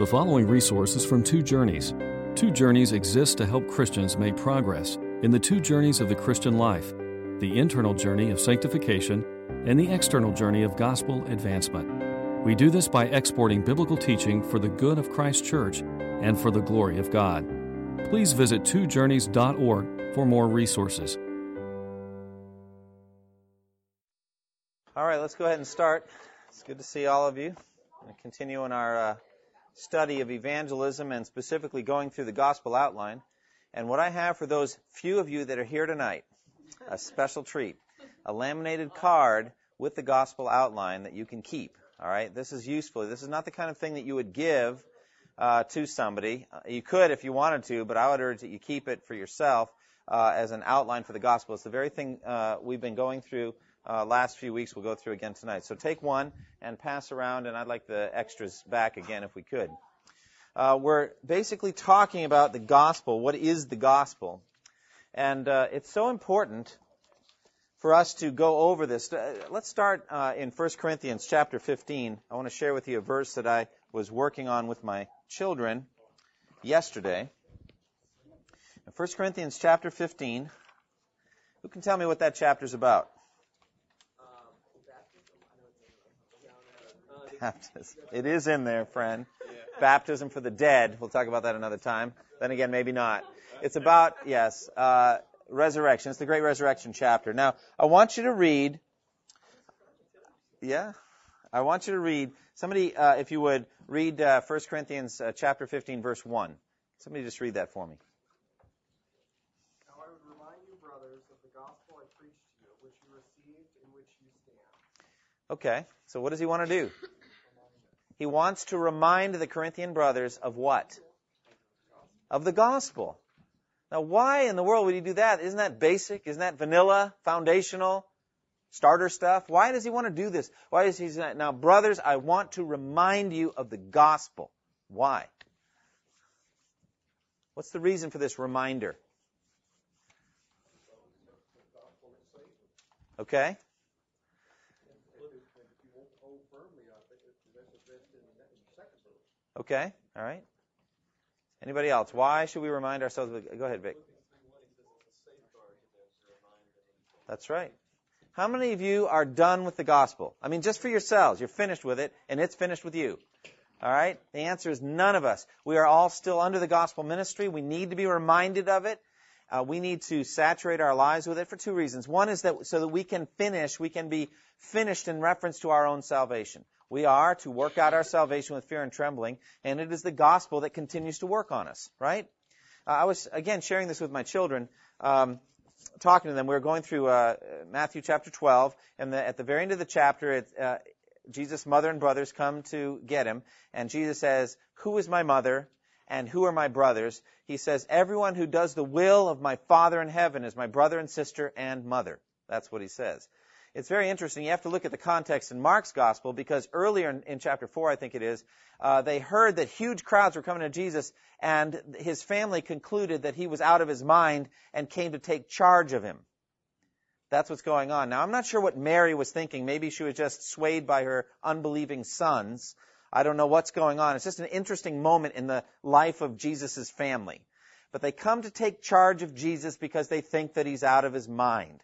The following resources from Two Journeys. Two Journeys exists to help Christians make progress in the two journeys of the Christian life the internal journey of sanctification and the external journey of gospel advancement. We do this by exporting biblical teaching for the good of Christ's church and for the glory of God. Please visit twojourneys.org for more resources. All right, let's go ahead and start. It's good to see all of you. We'll continue in our uh, study of evangelism and specifically going through the gospel outline. And what I have for those few of you that are here tonight, a special treat, a laminated card with the gospel outline that you can keep. All right, this is useful. This is not the kind of thing that you would give uh, to somebody. Uh, you could if you wanted to, but I would urge that you keep it for yourself uh, as an outline for the gospel. It's the very thing uh, we've been going through uh, last few weeks. We'll go through again tonight. So take one and pass around, and I'd like the extras back again if we could. Uh, we're basically talking about the gospel. What is the gospel? And uh, it's so important for us to go over this. Uh, let's start uh, in 1 Corinthians chapter 15. I want to share with you a verse that I was working on with my children yesterday. In 1 Corinthians chapter 15. Who can tell me what that chapter is about? Baptism. It is in there, friend. Baptism for the dead. We'll talk about that another time. Then again, maybe not. It's about, yes, uh, resurrection. It's the great resurrection chapter. Now, I want you to read, yeah, I want you to read, somebody, uh, if you would, read uh, 1 Corinthians uh, chapter 15, verse 1. Somebody just read that for me. Now I would remind you, brothers, of the gospel I preached to you, which you received, in which you stand. Okay, so what does he want to do? He wants to remind the Corinthian brothers of what? Of the gospel. Now, why in the world would he do that? Isn't that basic? Isn't that vanilla, foundational, starter stuff? Why does he want to do this? Why is he saying, now, brothers, I want to remind you of the gospel. Why? What's the reason for this reminder? Okay? Okay, all right. Anybody else? Why should we remind ourselves? Of, go ahead, Vic. That's right. How many of you are done with the gospel? I mean, just for yourselves. You're finished with it, and it's finished with you. All right? The answer is none of us. We are all still under the gospel ministry. We need to be reminded of it. Uh, we need to saturate our lives with it for two reasons. One is that so that we can finish, we can be finished in reference to our own salvation. We are to work out our salvation with fear and trembling, and it is the gospel that continues to work on us, right? Uh, I was, again, sharing this with my children, um, talking to them. We were going through uh, Matthew chapter 12, and the, at the very end of the chapter, it, uh, Jesus' mother and brothers come to get him, and Jesus says, Who is my mother? And who are my brothers? He says, Everyone who does the will of my Father in heaven is my brother and sister and mother. That's what he says it's very interesting. You have to look at the context in Mark's gospel because earlier in, in chapter 4, I think it is, uh, they heard that huge crowds were coming to Jesus and his family concluded that he was out of his mind and came to take charge of him. That's what's going on. Now, I'm not sure what Mary was thinking. Maybe she was just swayed by her unbelieving sons. I don't know what's going on. It's just an interesting moment in the life of Jesus' family. But they come to take charge of Jesus because they think that he's out of his mind.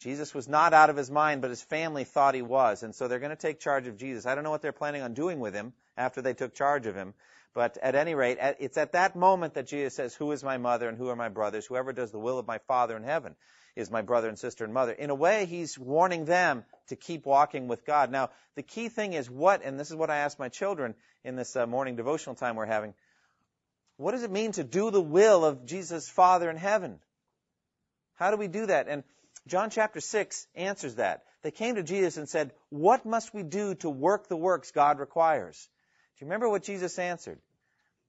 Jesus was not out of his mind, but his family thought he was. And so they're going to take charge of Jesus. I don't know what they're planning on doing with him after they took charge of him. But at any rate, it's at that moment that Jesus says, Who is my mother and who are my brothers? Whoever does the will of my Father in heaven is my brother and sister and mother. In a way, he's warning them to keep walking with God. Now, the key thing is what, and this is what I asked my children in this uh, morning devotional time we're having. What does it mean to do the will of Jesus' Father in heaven? How do we do that? And John chapter 6 answers that. They came to Jesus and said, What must we do to work the works God requires? Do you remember what Jesus answered?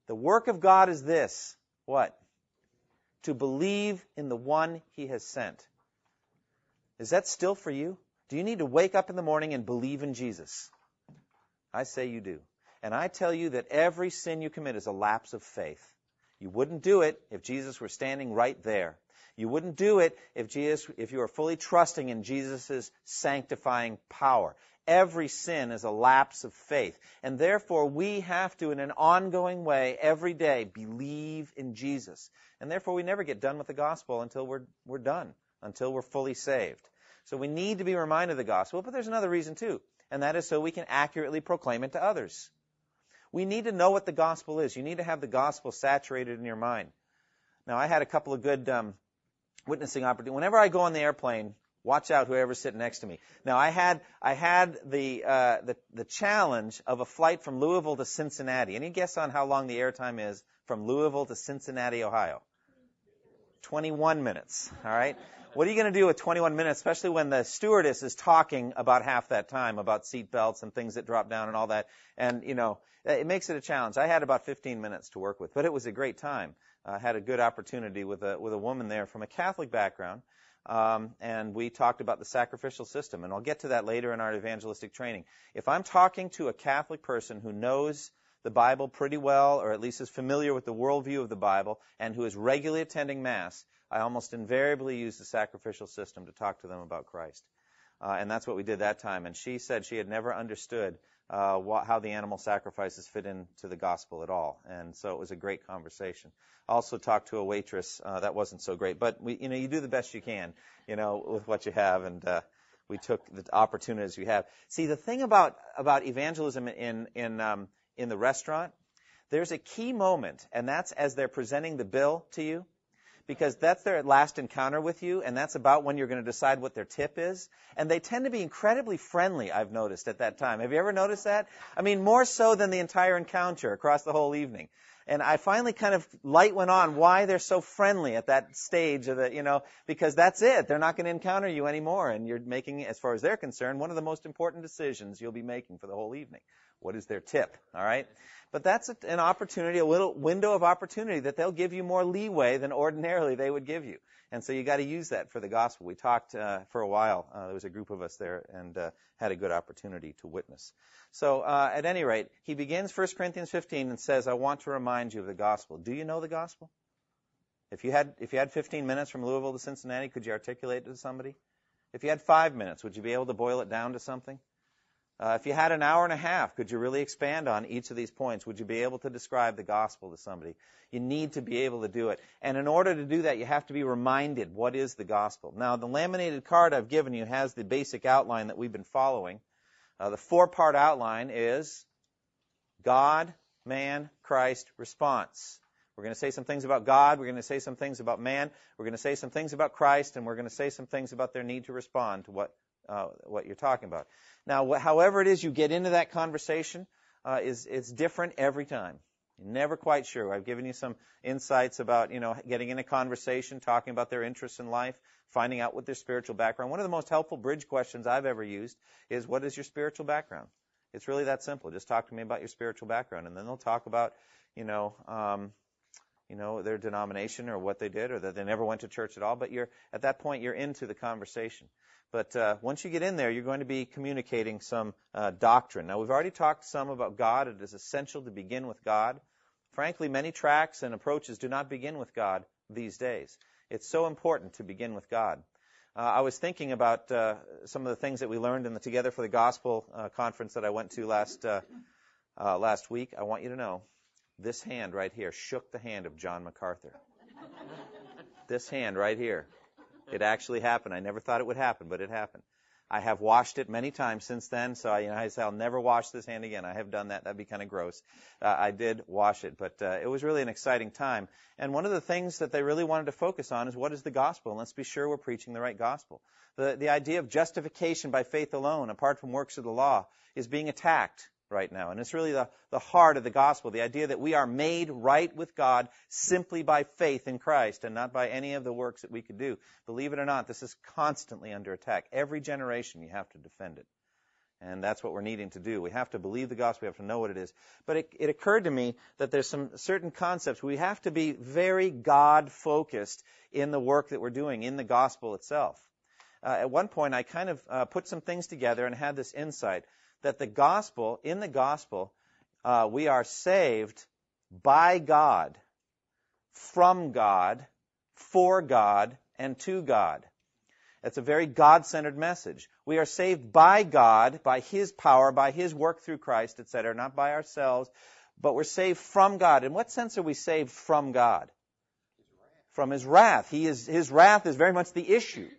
The work of God is this. What? To believe in the one he has sent. Is that still for you? Do you need to wake up in the morning and believe in Jesus? I say you do. And I tell you that every sin you commit is a lapse of faith. You wouldn't do it if Jesus were standing right there. You wouldn't do it if Jesus, if you are fully trusting in Jesus' sanctifying power. Every sin is a lapse of faith. And therefore, we have to, in an ongoing way, every day, believe in Jesus. And therefore, we never get done with the gospel until we're, we're done, until we're fully saved. So we need to be reminded of the gospel, but there's another reason too, and that is so we can accurately proclaim it to others. We need to know what the gospel is. You need to have the gospel saturated in your mind. Now, I had a couple of good um, witnessing opportunities. Whenever I go on the airplane, Watch out, whoever's sitting next to me. Now, I had I had the uh, the the challenge of a flight from Louisville to Cincinnati. Any guess on how long the airtime is from Louisville to Cincinnati, Ohio? 21 minutes. All right. What are you going to do with 21 minutes, especially when the stewardess is talking about half that time about seat belts and things that drop down and all that? And you know, it makes it a challenge. I had about 15 minutes to work with, but it was a great time. I had a good opportunity with a with a woman there from a Catholic background um, and we talked about the sacrificial system, and I'll get to that later in our evangelistic training. If I'm talking to a Catholic person who knows the Bible pretty well, or at least is familiar with the worldview of the Bible, and who is regularly attending Mass, I almost invariably use the sacrificial system to talk to them about Christ. Uh, and that's what we did that time. And she said she had never understood uh, how the animal sacrifices fit into the gospel at all. And so it was a great conversation. Also talked to a waitress. Uh, that wasn't so great, but we, you know, you do the best you can, you know, with what you have, and uh, we took the opportunities we have. See, the thing about about evangelism in in um, in the restaurant, there's a key moment, and that's as they're presenting the bill to you because that's their last encounter with you, and that's about when you're going to decide what their tip is. And they tend to be incredibly friendly, I've noticed at that time. Have you ever noticed that? I mean, more so than the entire encounter across the whole evening. And I finally kind of light went on why they're so friendly at that stage of the, you know, because that's it. They're not going to encounter you anymore. And you're making, as far as they're concerned, one of the most important decisions you'll be making for the whole evening. What is their tip? All right. But that's an opportunity, a little window of opportunity that they'll give you more leeway than ordinarily they would give you. And so you got to use that for the gospel. We talked uh, for a while. Uh, there was a group of us there and uh, had a good opportunity to witness. So uh, at any rate, he begins 1 Corinthians 15 and says, "I want to remind you of the gospel." Do you know the gospel? If you had if you had 15 minutes from Louisville to Cincinnati, could you articulate it to somebody? If you had five minutes, would you be able to boil it down to something? Uh, if you had an hour and a half, could you really expand on each of these points? Would you be able to describe the gospel to somebody? You need to be able to do it. And in order to do that, you have to be reminded what is the gospel. Now, the laminated card I've given you has the basic outline that we've been following. Uh, the four part outline is God, man, Christ, response. We're going to say some things about God. We're going to say some things about man. We're going to say some things about Christ, and we're going to say some things about their need to respond to what uh, what you're talking about. Now, wh- however it is you get into that conversation uh, is it's different every time. You're never quite sure. I've given you some insights about you know getting in a conversation, talking about their interests in life, finding out what their spiritual background. One of the most helpful bridge questions I've ever used is, "What is your spiritual background?" It's really that simple. Just talk to me about your spiritual background, and then they'll talk about you know. Um, you know their denomination or what they did or that they never went to church at all but you're at that point you're into the conversation but uh, once you get in there, you're going to be communicating some uh, doctrine. Now, we've already talked some about God. It is essential to begin with God. Frankly, many tracts and approaches do not begin with God these days. It's so important to begin with God. Uh, I was thinking about uh, some of the things that we learned in the Together for the Gospel uh, conference that I went to last uh, last week. I want you to know this hand right here shook the hand of John MacArthur. this hand right here it actually happened. I never thought it would happen, but it happened. I have washed it many times since then, so I, you know, I say I'll never wash this hand again. I have done that. That'd be kind of gross. Uh, I did wash it, but uh, it was really an exciting time. And one of the things that they really wanted to focus on is what is the gospel, and let's be sure we're preaching the right gospel. The the idea of justification by faith alone, apart from works of the law, is being attacked right now. And it's really the, the heart of the gospel, the idea that we are made right with God simply by faith in Christ and not by any of the works that we could do. Believe it or not, this is constantly under attack. Every generation you have to defend it. And that's what we're needing to do. We have to believe the gospel. We have to know what it is. But it, it occurred to me that there's some certain concepts. We have to be very God focused in the work that we're doing, in the gospel itself. Uh, at one point, I kind of uh, put some things together and had this insight that the gospel, in the gospel, uh, we are saved by God, from God, for God, and to God. It's a very God centered message. We are saved by God, by His power, by His work through Christ, etc., not by ourselves, but we're saved from God. In what sense are we saved from God? From His wrath. He is, His wrath is very much the issue.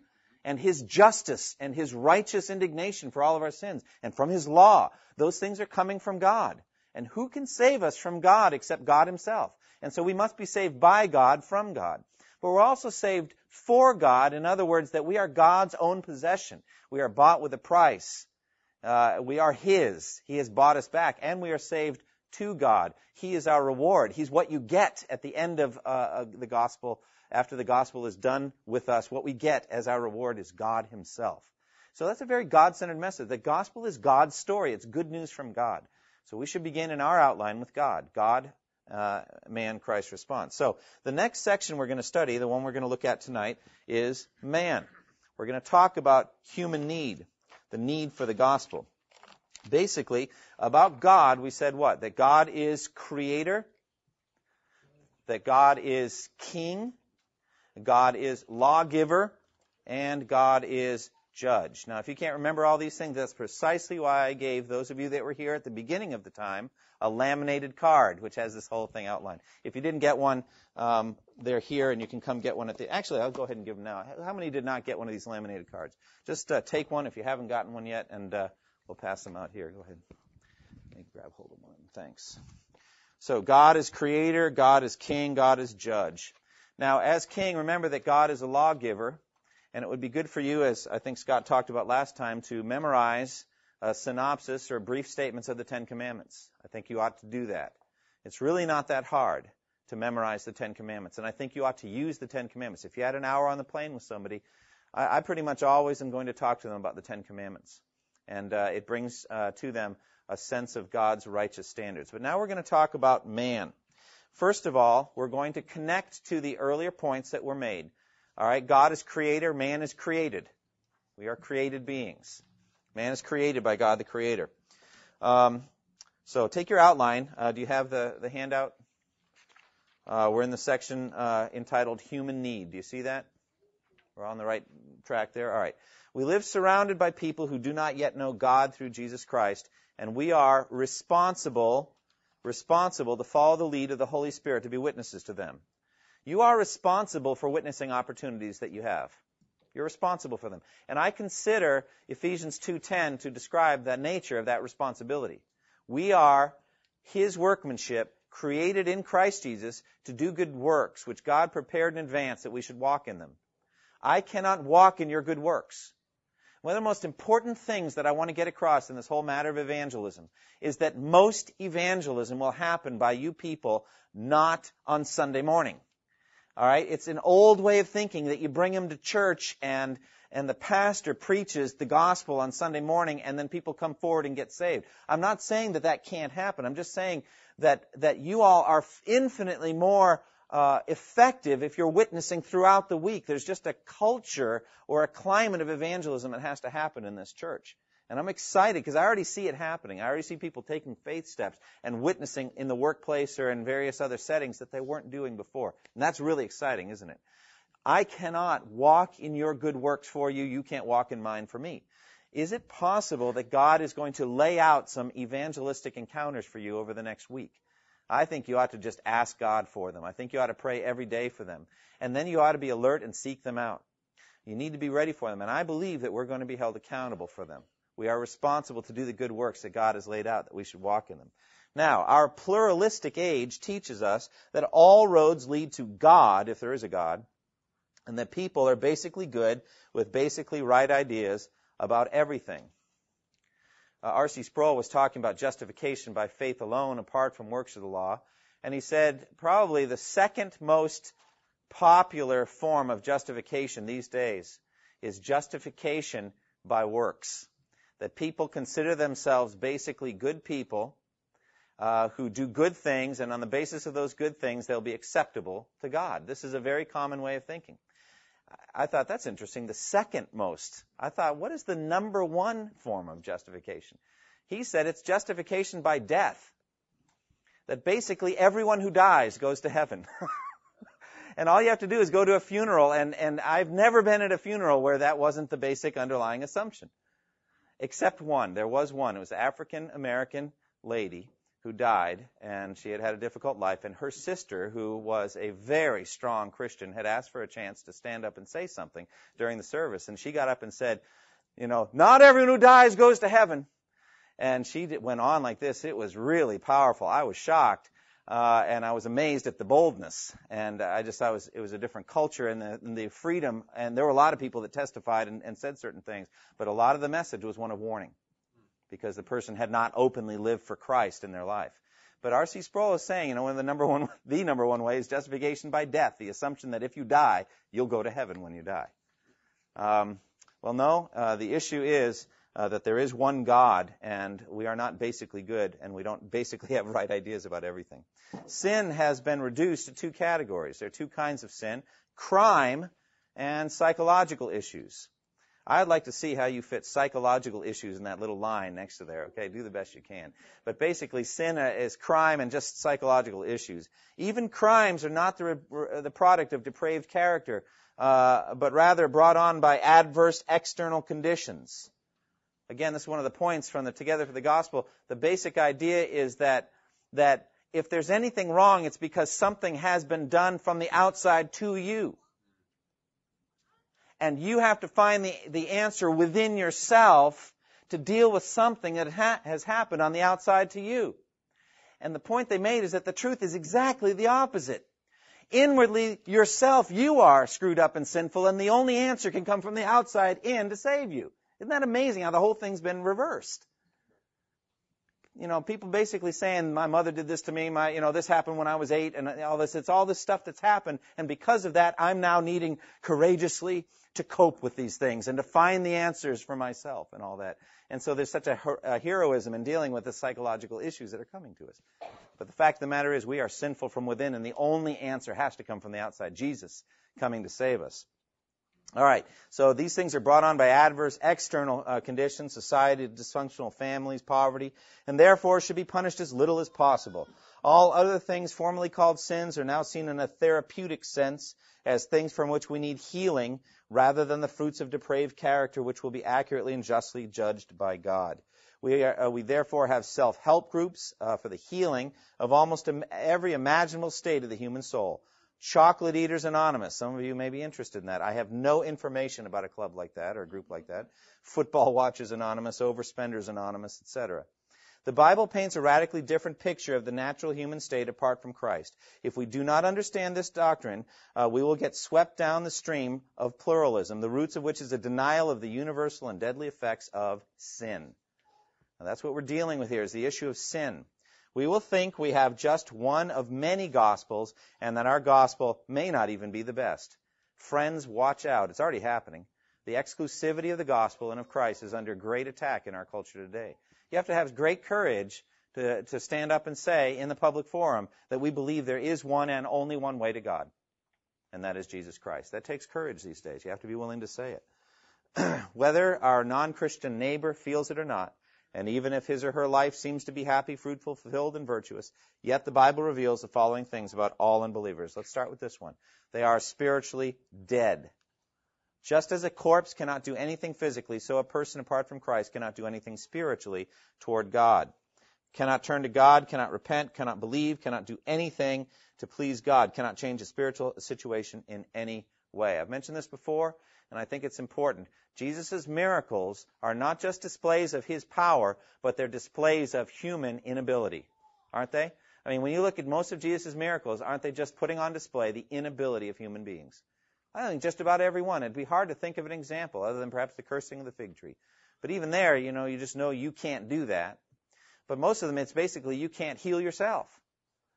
And His justice and His righteous indignation for all of our sins. And from His law. Those things are coming from God. And who can save us from God except God Himself? And so we must be saved by God from God. But we're also saved for God. In other words, that we are God's own possession. We are bought with a price. Uh, we are His. He has bought us back. And we are saved to God. He is our reward. He's what you get at the end of uh, the gospel. After the gospel is done with us, what we get as our reward is God Himself. So that's a very God-centered message. The gospel is God's story. It's good news from God. So we should begin in our outline with God. God, uh, man, Christ response. So the next section we're going to study, the one we're going to look at tonight, is man. We're going to talk about human need, the need for the gospel. Basically, about God, we said what? That God is creator, that God is king, God is lawgiver, and God is judge. Now, if you can't remember all these things, that's precisely why I gave those of you that were here at the beginning of the time a laminated card, which has this whole thing outlined. If you didn't get one, um, they're here, and you can come get one at the. Actually, I'll go ahead and give them now. How many did not get one of these laminated cards? Just uh, take one if you haven't gotten one yet, and uh, we'll pass them out here. Go ahead. Grab hold of one. Thanks. So God is creator, God is king, God is judge. Now, as king, remember that God is a lawgiver, and it would be good for you, as I think Scott talked about last time, to memorize a synopsis or brief statements of the Ten Commandments. I think you ought to do that. It's really not that hard to memorize the Ten Commandments, and I think you ought to use the Ten Commandments. If you had an hour on the plane with somebody, I, I pretty much always am going to talk to them about the Ten Commandments, and uh, it brings uh, to them a sense of God's righteous standards. But now we're going to talk about man. First of all, we're going to connect to the earlier points that were made. All right, God is creator, man is created. We are created beings. Man is created by God the Creator. Um, so take your outline. Uh, do you have the, the handout? Uh, we're in the section uh, entitled Human Need. Do you see that? We're on the right track there. All right. We live surrounded by people who do not yet know God through Jesus Christ, and we are responsible, responsible to follow the lead of the Holy Spirit to be witnesses to them. You are responsible for witnessing opportunities that you have. You're responsible for them. And I consider Ephesians 2:10 to describe the nature of that responsibility. We are his workmanship created in Christ Jesus to do good works which God prepared in advance that we should walk in them. I cannot walk in your good works. One of the most important things that I want to get across in this whole matter of evangelism is that most evangelism will happen by you people not on Sunday morning. All right, it's an old way of thinking that you bring them to church and and the pastor preaches the gospel on Sunday morning and then people come forward and get saved. I'm not saying that that can't happen. I'm just saying that that you all are infinitely more uh, effective if you're witnessing throughout the week. There's just a culture or a climate of evangelism that has to happen in this church. And I'm excited because I already see it happening. I already see people taking faith steps and witnessing in the workplace or in various other settings that they weren't doing before. And that's really exciting, isn't it? I cannot walk in your good works for you. You can't walk in mine for me. Is it possible that God is going to lay out some evangelistic encounters for you over the next week? I think you ought to just ask God for them. I think you ought to pray every day for them. And then you ought to be alert and seek them out. You need to be ready for them. And I believe that we're going to be held accountable for them. We are responsible to do the good works that God has laid out, that we should walk in them. Now, our pluralistic age teaches us that all roads lead to God, if there is a God, and that people are basically good with basically right ideas about everything. Uh, R.C. Sproul was talking about justification by faith alone, apart from works of the law, and he said probably the second most popular form of justification these days is justification by works that people consider themselves basically good people uh, who do good things, and on the basis of those good things, they'll be acceptable to God. This is a very common way of thinking. I thought that's interesting. The second most. I thought, what is the number one form of justification? He said it's justification by death. That basically everyone who dies goes to heaven. And all you have to do is go to a funeral, and, and I've never been at a funeral where that wasn't the basic underlying assumption. Except one. There was one. It was an African American lady who died, and she had had a difficult life. And her sister, who was a very strong Christian, had asked for a chance to stand up and say something during the service. And she got up and said, You know, not everyone who dies goes to heaven. And she went on like this. It was really powerful. I was shocked. Uh, and I was amazed at the boldness, and I just thought it was, it was a different culture and the, and the freedom. And there were a lot of people that testified and, and said certain things, but a lot of the message was one of warning because the person had not openly lived for Christ in their life. But R.C. Sproul is saying, you know, one of the number one, the number one way is justification by death, the assumption that if you die, you'll go to heaven when you die. Um, well, no, uh, the issue is uh, that there is one God, and we are not basically good, and we don't basically have right ideas about everything. Sin has been reduced to two categories. There are two kinds of sin: crime and psychological issues. I'd like to see how you fit psychological issues in that little line next to there. Okay, do the best you can. But basically, sin is crime and just psychological issues. Even crimes are not the, the product of depraved character, uh, but rather brought on by adverse external conditions. Again, this is one of the points from the Together for the Gospel. The basic idea is that that if there's anything wrong, it's because something has been done from the outside to you and you have to find the, the answer within yourself to deal with something that ha- has happened on the outside to you. And the point they made is that the truth is exactly the opposite. Inwardly, yourself, you are screwed up and sinful, and the only answer can come from the outside in to save you. Isn't that amazing how the whole thing's been reversed? you know, people basically saying my mother did this to me, my, you know, this happened when I was eight, and all this. It's all this stuff that's happened, and because of that, I'm now needing courageously to cope with these things and to find the answers for myself and all that. And so there's such a, a heroism in dealing with the psychological issues that are coming to us. But the fact of the matter is, we are sinful from within, and the only answer has to come from the outside. Jesus coming to save us. All right. So these things are brought on by adverse external uh, conditions, society, dysfunctional families, poverty, and therefore should be punished as little as possible. All other things formerly called sins are now seen in a therapeutic sense as things from which we need healing rather than the fruits of depraved character which will be accurately and justly judged by God. We, are, uh, we therefore have self-help groups uh, for the healing of almost every imaginable state of the human soul. Chocolate Eaters Anonymous. Some of you may be interested in that. I have no information about a club like that or a group like that. Football Watchers Anonymous, Overspenders Anonymous, etc. The Bible paints a radically different picture of the natural human state apart from Christ. If we do not understand this doctrine, uh, we will get swept down the stream of pluralism, the roots of which is a denial of the universal and deadly effects of sin. Now, that's what we're dealing with here is the issue of sin we will think we have just one of many gospels and that our gospel may not even be the best. Friends, watch out. It's already happening. The exclusivity of the gospel and of Christ is under great attack in our culture today. You have to have great courage to, to stand up and say in the public forum that we believe there is one and only one way to God, and that is Jesus Christ. That takes courage these days. You have to be willing to say it. Whether our non Christian neighbor feels it or not, and even if his or her life seems to be happy, fruitful, fulfilled, and virtuous, yet the Bible reveals the following things about all unbelievers. Let's start with this one. They are spiritually dead. Just as a corpse cannot do anything physically, so a person apart from Christ cannot do anything spiritually toward God. Cannot turn to God, cannot repent, cannot believe, cannot do anything to please God, cannot change a spiritual situation in any way. I've mentioned this before and I think it's important. Jesus' miracles are not just displays of his power, but they're displays of human inability, aren't they? I mean, when you look at most of Jesus' miracles, aren't they just putting on display the inability of human beings? I think just about every one. It'd be hard to think of an example other than perhaps the cursing of the fig tree. But even there, you know, you just know you can't do that. But most of them, it's basically you can't heal yourself.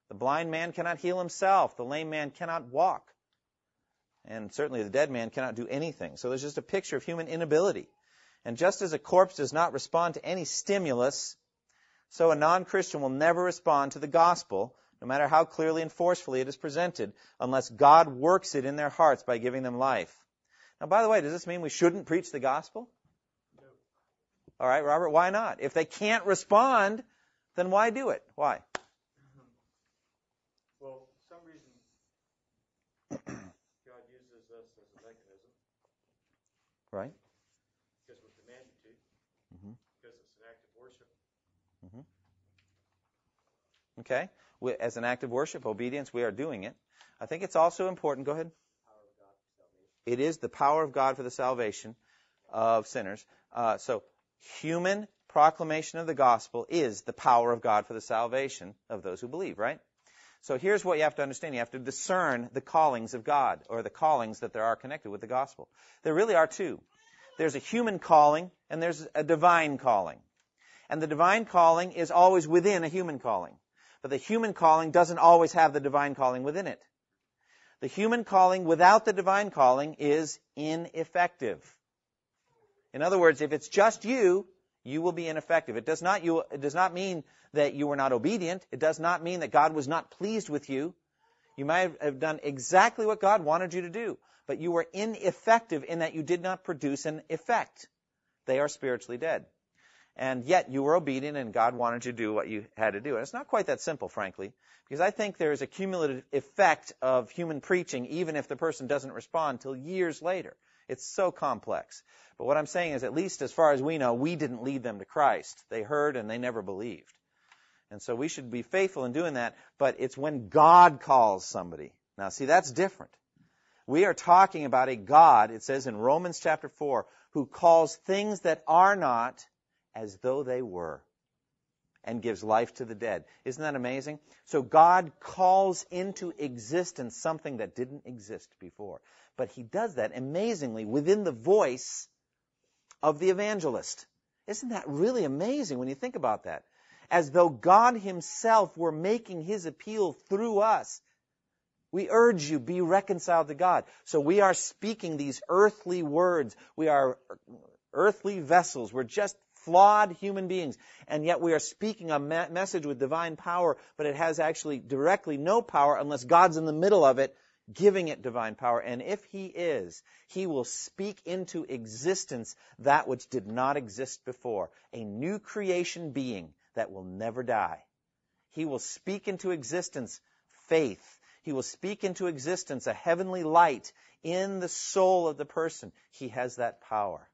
The blind man cannot heal himself. The lame man cannot walk. And certainly the dead man cannot do anything. So there's just a picture of human inability. And just as a corpse does not respond to any stimulus, so a non-Christian will never respond to the gospel, no matter how clearly and forcefully it is presented, unless God works it in their hearts by giving them life. Now, by the way, does this mean we shouldn't preach the gospel? No. All right, Robert, why not? If they can't respond, then why do it? Why? Well, some reason God uses us as a mechanism. Right. Because we're commanded to. Mm-hmm. Because it's an act of worship. Mm-hmm. Okay. We, as an act of worship, obedience, we are doing it. I think it's also important. Go ahead. It is the power of God for the salvation of sinners. Uh, so, human proclamation of the gospel is the power of God for the salvation of those who believe, right? So here's what you have to understand. You have to discern the callings of God, or the callings that there are connected with the gospel. There really are two. There's a human calling, and there's a divine calling. And the divine calling is always within a human calling. But the human calling doesn't always have the divine calling within it. The human calling without the divine calling is ineffective. In other words, if it's just you, you will be ineffective. It does not, you, it does not mean that you were not obedient. It does not mean that God was not pleased with you. You might have done exactly what God wanted you to do, but you were ineffective in that you did not produce an effect. They are spiritually dead. And yet you were obedient and God wanted you to do what you had to do. And it's not quite that simple, frankly, because I think there is a cumulative effect of human preaching even if the person doesn't respond till years later. It's so complex. But what I'm saying is, at least as far as we know, we didn't lead them to Christ. They heard and they never believed. And so we should be faithful in doing that, but it's when God calls somebody. Now, see, that's different. We are talking about a God, it says in Romans chapter 4, who calls things that are not as though they were and gives life to the dead. Isn't that amazing? So God calls into existence something that didn't exist before. But he does that amazingly within the voice of the evangelist. Isn't that really amazing when you think about that? As though God himself were making his appeal through us. We urge you, be reconciled to God. So we are speaking these earthly words. We are earthly vessels. We're just flawed human beings. And yet we are speaking a me- message with divine power, but it has actually directly no power unless God's in the middle of it, giving it divine power. And if He is, He will speak into existence that which did not exist before. A new creation being that will never die. He will speak into existence faith. He will speak into existence a heavenly light in the soul of the person. He has that power.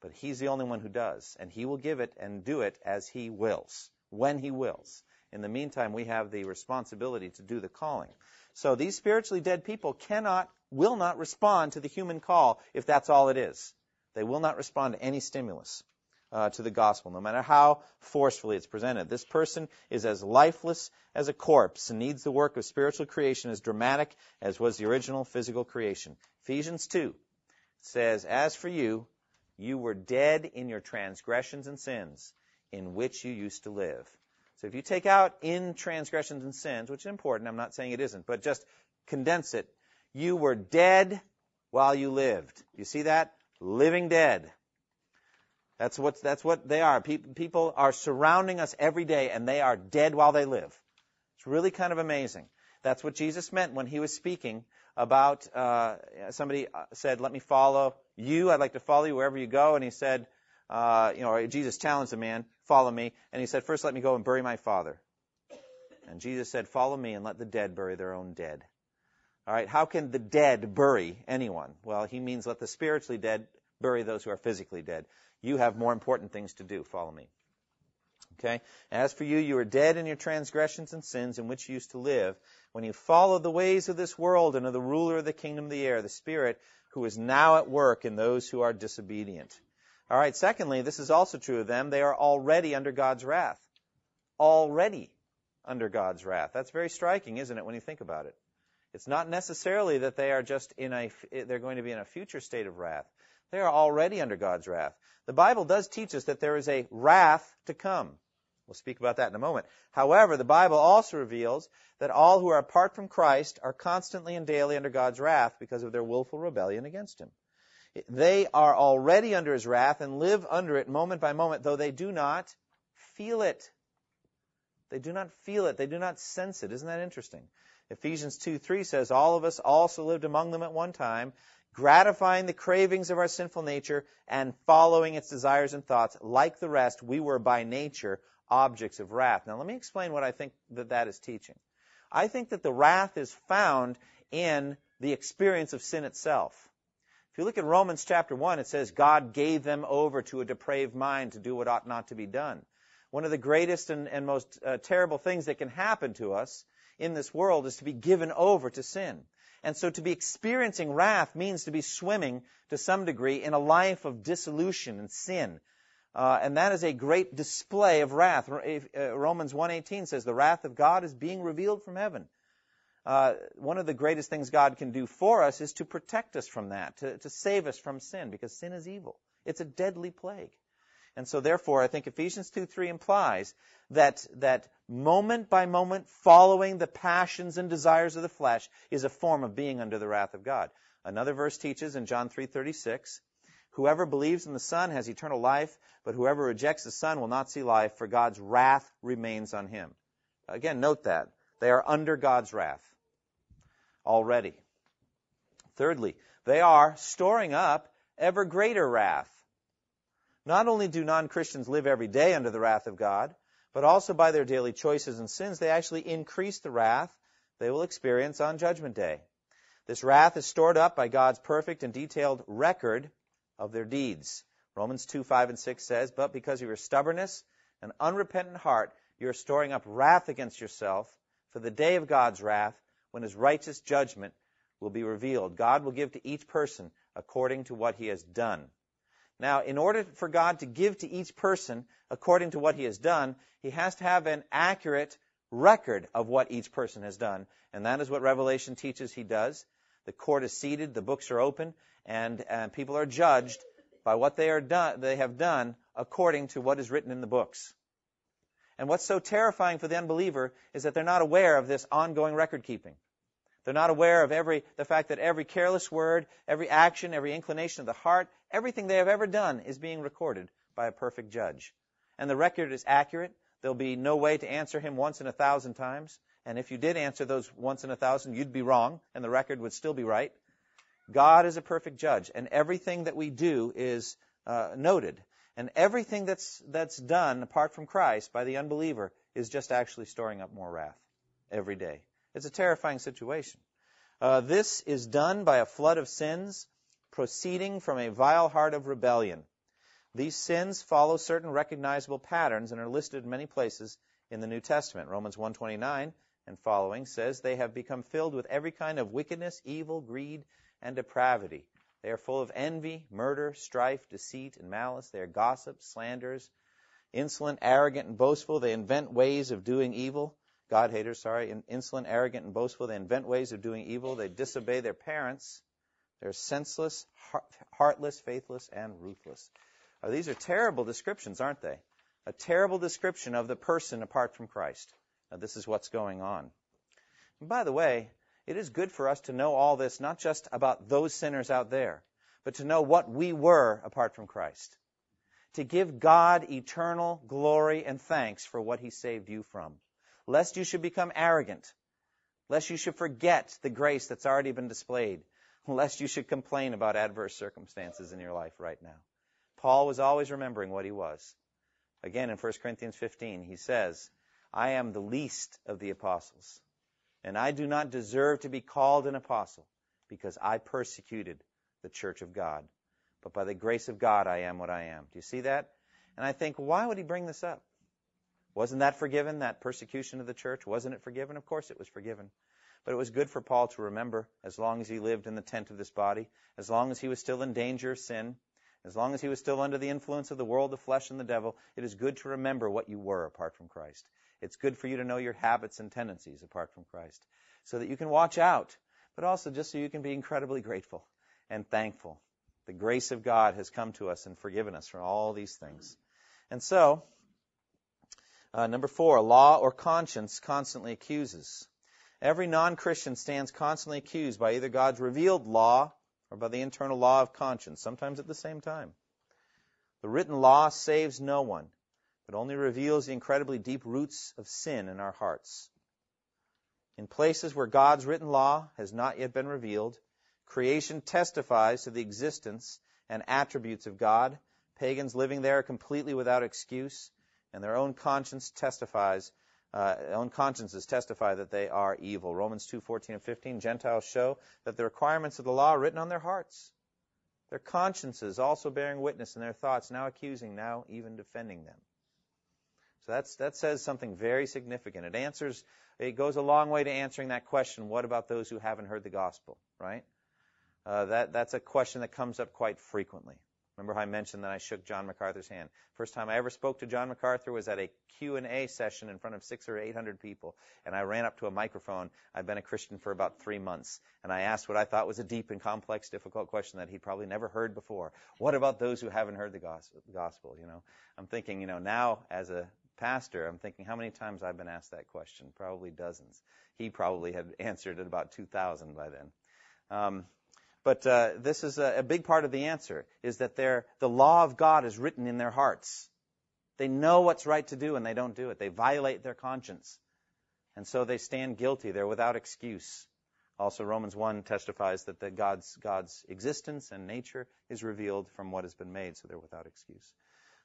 But he's the only one who does, and he will give it and do it as he wills, when he wills. In the meantime, we have the responsibility to do the calling. So these spiritually dead people cannot, will not respond to the human call if that's all it is. They will not respond to any stimulus uh, to the gospel, no matter how forcefully it's presented. This person is as lifeless as a corpse and needs the work of spiritual creation as dramatic as was the original physical creation. Ephesians 2 says, As for you, you were dead in your transgressions and sins in which you used to live. So if you take out in transgressions and sins, which is important, I'm not saying it isn't, but just condense it, you were dead while you lived. You see that? Living dead. That's what, that's what they are. People are surrounding us every day and they are dead while they live. It's really kind of amazing. That's what Jesus meant when he was speaking about, uh, somebody said, let me follow you. I'd like to follow you wherever you go. And he said, uh, you know, Jesus challenged the man, follow me. And he said, first let me go and bury my father. And Jesus said, follow me and let the dead bury their own dead. All right. How can the dead bury anyone? Well, he means let the spiritually dead bury those who are physically dead. You have more important things to do. Follow me. Okay? As for you, you are dead in your transgressions and sins in which you used to live when you followed the ways of this world and of the ruler of the kingdom of the air, the Spirit who is now at work in those who are disobedient. All right, secondly, this is also true of them. They are already under God's wrath. Already under God's wrath. That's very striking, isn't it, when you think about it? It's not necessarily that they are just in a, they're going to be in a future state of wrath. They are already under God's wrath. The Bible does teach us that there is a wrath to come. We'll speak about that in a moment. However, the Bible also reveals that all who are apart from Christ are constantly and daily under God's wrath because of their willful rebellion against Him. They are already under His wrath and live under it moment by moment, though they do not feel it. They do not feel it. They do not sense it. Isn't that interesting? Ephesians 2 3 says, All of us also lived among them at one time, gratifying the cravings of our sinful nature and following its desires and thoughts. Like the rest, we were by nature objects of wrath. Now, let me explain what I think that that is teaching. I think that the wrath is found in the experience of sin itself. If you look at Romans chapter 1, it says, God gave them over to a depraved mind to do what ought not to be done. One of the greatest and, and most uh, terrible things that can happen to us in this world is to be given over to sin. And so to be experiencing wrath means to be swimming to some degree in a life of dissolution and sin. Uh, and that is a great display of wrath. Uh, Romans 1.18 says, the wrath of God is being revealed from heaven. Uh, one of the greatest things God can do for us is to protect us from that, to, to save us from sin, because sin is evil. It's a deadly plague. And so therefore, I think Ephesians 2.3 implies that, that moment by moment following the passions and desires of the flesh is a form of being under the wrath of God. Another verse teaches in John 3:36, whoever believes in the Son has eternal life, but whoever rejects the Son will not see life, for God's wrath remains on him. Again, note that. They are under God's wrath already. Thirdly, they are storing up ever greater wrath. Not only do non-Christians live every day under the wrath of God, but also by their daily choices and sins, they actually increase the wrath they will experience on Judgment Day. This wrath is stored up by God's perfect and detailed record of their deeds. Romans 2, 5, and 6 says, But because of your stubbornness and unrepentant heart, you are storing up wrath against yourself for the day of God's wrath, when his righteous judgment will be revealed. God will give to each person according to what he has done. Now, in order for God to give to each person according to what he has done, he has to have an accurate record of what each person has done. And that is what Revelation teaches he does. The court is seated, the books are open, and, and people are judged by what they, are done, they have done according to what is written in the books. And what's so terrifying for the unbeliever is that they're not aware of this ongoing record keeping. They're not aware of every, the fact that every careless word, every action, every inclination of the heart, everything they have ever done is being recorded by a perfect judge. And the record is accurate. There'll be no way to answer him once in a thousand times. And if you did answer those once in a thousand, you'd be wrong, and the record would still be right. God is a perfect judge, and everything that we do is uh, noted. And everything that's, that's done apart from Christ by the unbeliever is just actually storing up more wrath every day. It's a terrifying situation. Uh, this is done by a flood of sins proceeding from a vile heart of rebellion. These sins follow certain recognizable patterns and are listed in many places in the New Testament. Romans 129 and following says they have become filled with every kind of wickedness, evil, greed, and depravity. They are full of envy, murder, strife, deceit, and malice. They are gossips, slanderers, insolent, arrogant, and boastful. They invent ways of doing evil. God haters, sorry, insolent, arrogant, and boastful. They invent ways of doing evil. They disobey their parents. They're senseless, heartless, faithless, and ruthless. These are terrible descriptions, aren't they? A terrible description of the person apart from Christ. Now, this is what's going on. And by the way, it is good for us to know all this, not just about those sinners out there, but to know what we were apart from Christ. To give God eternal glory and thanks for what He saved you from. Lest you should become arrogant. Lest you should forget the grace that's already been displayed. Lest you should complain about adverse circumstances in your life right now. Paul was always remembering what he was. Again, in 1 Corinthians 15, he says, I am the least of the apostles and I do not deserve to be called an apostle because I persecuted the church of God. But by the grace of God, I am what I am. Do you see that? And I think, why would he bring this up? Wasn't that forgiven, that persecution of the church? Wasn't it forgiven? Of course it was forgiven. But it was good for Paul to remember as long as he lived in the tent of this body, as long as he was still in danger of sin, as long as he was still under the influence of the world, the flesh, and the devil, it is good to remember what you were apart from Christ. It's good for you to know your habits and tendencies apart from Christ so that you can watch out, but also just so you can be incredibly grateful and thankful. The grace of God has come to us and forgiven us from all these things. And so, uh, number four, law or conscience constantly accuses. Every non-Christian stands constantly accused by either God's revealed law or by the internal law of conscience, sometimes at the same time. The written law saves no one. It only reveals the incredibly deep roots of sin in our hearts. In places where God's written law has not yet been revealed, creation testifies to the existence and attributes of God. Pagans living there are completely without excuse, and their own conscience testifies, uh, own consciences testify that they are evil. Romans 2:14 and 15. Gentiles show that the requirements of the law are written on their hearts. Their consciences also bearing witness in their thoughts, now accusing, now even defending them. That's, that says something very significant. It answers, it goes a long way to answering that question, what about those who haven't heard the gospel, right? Uh, that, that's a question that comes up quite frequently. Remember how I mentioned that I shook John MacArthur's hand? First time I ever spoke to John MacArthur was at a Q&A session in front of six or eight hundred people, and I ran up to a microphone. I've been a Christian for about three months, and I asked what I thought was a deep and complex, difficult question that he'd probably never heard before. What about those who haven't heard the gospel? You know, I'm thinking, you know, now as a pastor, I'm thinking how many times I've been asked that question. Probably dozens. He probably had answered it about 2,000 by then. Um, but uh, this is a, a, big part of the answer: is that the law of God is written in their hearts. They know what's right to do and they don't do it. They violate their conscience, and so they stand guilty. They're without excuse. Also, Romans 1 testifies that God's God's existence and nature is revealed from what has been made, so they're without excuse.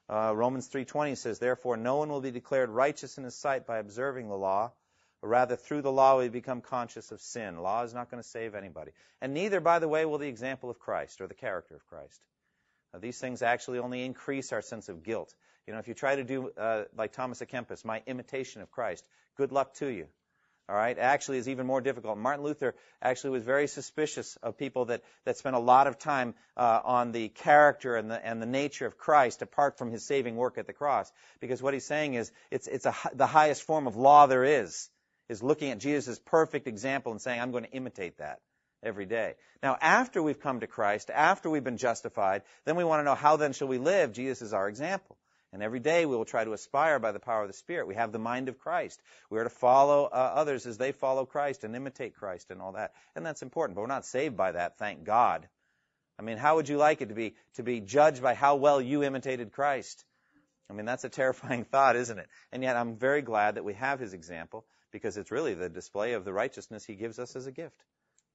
Uh, Romans 3:20 says, "Therefore, no one will be declared righteous in His sight by observing the law." Rather, through the law, we become conscious of sin. Law is not going to save anybody. And neither, by the way, will the example of Christ or the character of Christ. Now, these things actually only increase our sense of guilt. You know, if you try to do uh, like Thomas à Kempis, my imitation of Christ, good luck to you. All right, actually is even more difficult. Martin Luther actually was very suspicious of people that, that spent a lot of time uh, on the character and the and the nature of Christ apart from his saving work at the cross, because what he's saying is it's it's a, the highest form of law there is is looking at Jesus' perfect example and saying, I'm going to imitate that every day. Now, after we've come to Christ, after we've been justified, then we want to know how then shall we live? Jesus is our example. And every day we will try to aspire by the power of the Spirit. We have the mind of Christ. We are to follow uh, others as they follow Christ and imitate Christ and all that. And that's important. But we're not saved by that, thank God. I mean, how would you like it to be to be judged by how well you imitated Christ? I mean, that's a terrifying thought, isn't it? And yet I'm very glad that we have his example because it's really the display of the righteousness he gives us as a gift.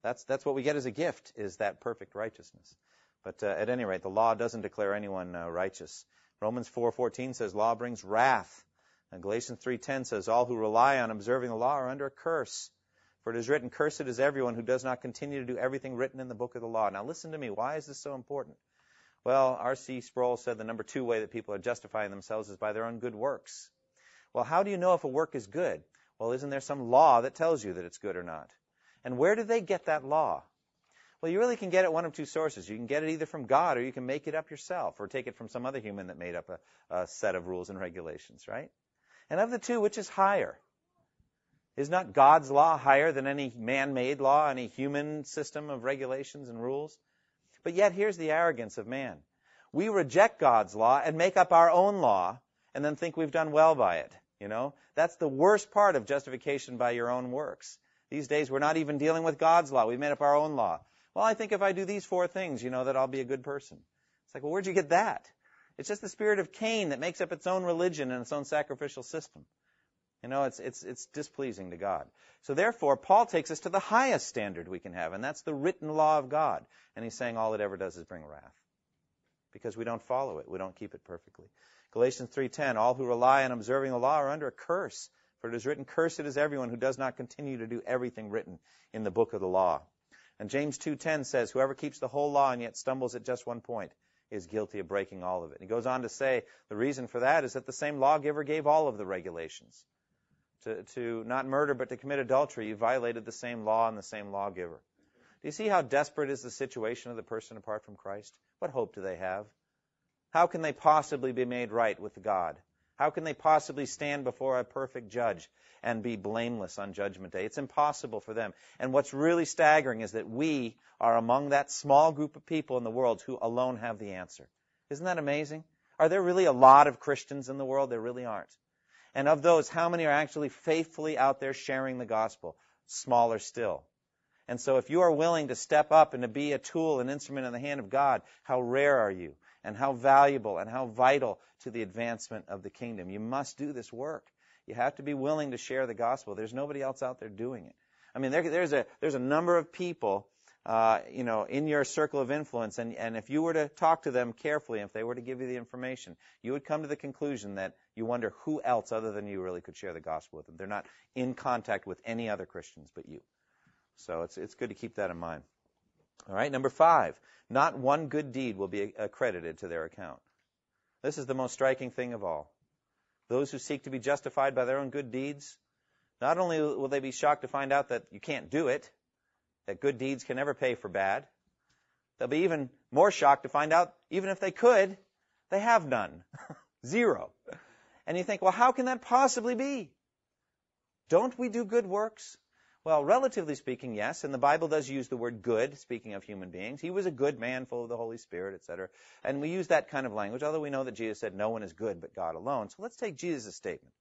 That's, that's what we get as a gift, is that perfect righteousness. But uh, at any rate, the law doesn't declare anyone uh, righteous. Romans 4:14 says law brings wrath. And Galatians 3:10 says all who rely on observing the law are under a curse. For it is written, cursed is everyone who does not continue to do everything written in the book of the law. Now listen to me. Why is this so important? Well, R.C. Sproul said the number two way that people are justifying themselves is by their own good works. Well, how do you know if a work is good? Well, isn't there some law that tells you that it's good or not? And where do they get that law? Well, you really can get it one of two sources. You can get it either from God or you can make it up yourself or take it from some other human that made up a, a set of rules and regulations, right? And of the two, which is higher? Is not God's law higher than any man-made law, any human system of regulations and rules? But yet here's the arrogance of man. We reject God's law and make up our own law and then think we've done well by it. You know, that's the worst part of justification by your own works. These days, we're not even dealing with God's law. We've made up our own law. Well, I think if I do these four things, you know, that I'll be a good person. It's like, well, where'd you get that? It's just the spirit of Cain that makes up its own religion and its own sacrificial system. You know, it's, it's, it's displeasing to God. So therefore, Paul takes us to the highest standard we can have, and that's the written law of God. And he's saying all it ever does is bring wrath. Because we don't follow it. We don't keep it perfectly. Galatians 3:10 All who rely on observing the law are under a curse for it is written cursed is everyone who does not continue to do everything written in the book of the law. And James 2:10 says whoever keeps the whole law and yet stumbles at just one point is guilty of breaking all of it. And he goes on to say the reason for that is that the same lawgiver gave all of the regulations. To, to not murder but to commit adultery, you violated the same law and the same lawgiver. Do you see how desperate is the situation of the person apart from Christ? What hope do they have? How can they possibly be made right with God? How can they possibly stand before a perfect judge and be blameless on Judgment Day? It's impossible for them. And what's really staggering is that we are among that small group of people in the world who alone have the answer. Isn't that amazing? Are there really a lot of Christians in the world? There really aren't. And of those, how many are actually faithfully out there sharing the gospel? Smaller still. And so if you are willing to step up and to be a tool, an instrument in the hand of God, how rare are you? And how valuable and how vital to the advancement of the kingdom. You must do this work. You have to be willing to share the gospel. There's nobody else out there doing it. I mean, there, there's a there's a number of people, uh, you know, in your circle of influence, and and if you were to talk to them carefully, if they were to give you the information, you would come to the conclusion that you wonder who else other than you really could share the gospel with them. They're not in contact with any other Christians but you. So it's it's good to keep that in mind. All right, number five, not one good deed will be accredited to their account. This is the most striking thing of all. Those who seek to be justified by their own good deeds, not only will they be shocked to find out that you can't do it, that good deeds can never pay for bad, they'll be even more shocked to find out, even if they could, they have none. Zero. And you think, well, how can that possibly be? Don't we do good works? Well, relatively speaking, yes, and the Bible does use the word good, speaking of human beings. He was a good man, full of the Holy Spirit, etc. And we use that kind of language, although we know that Jesus said no one is good but God alone. So let's take Jesus' statement.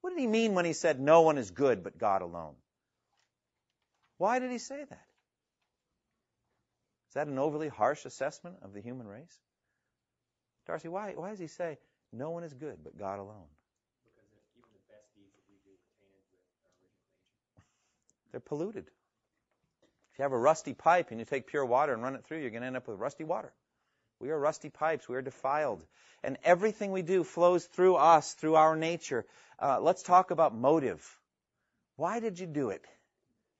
What did he mean when he said no one is good but God alone? Why did he say that? Is that an overly harsh assessment of the human race? Darcy, why, why does he say no one is good but God alone? They're polluted. If you have a rusty pipe and you take pure water and run it through, you're going to end up with rusty water. We are rusty pipes. We are defiled. And everything we do flows through us, through our nature. Uh, let's talk about motive. Why did you do it?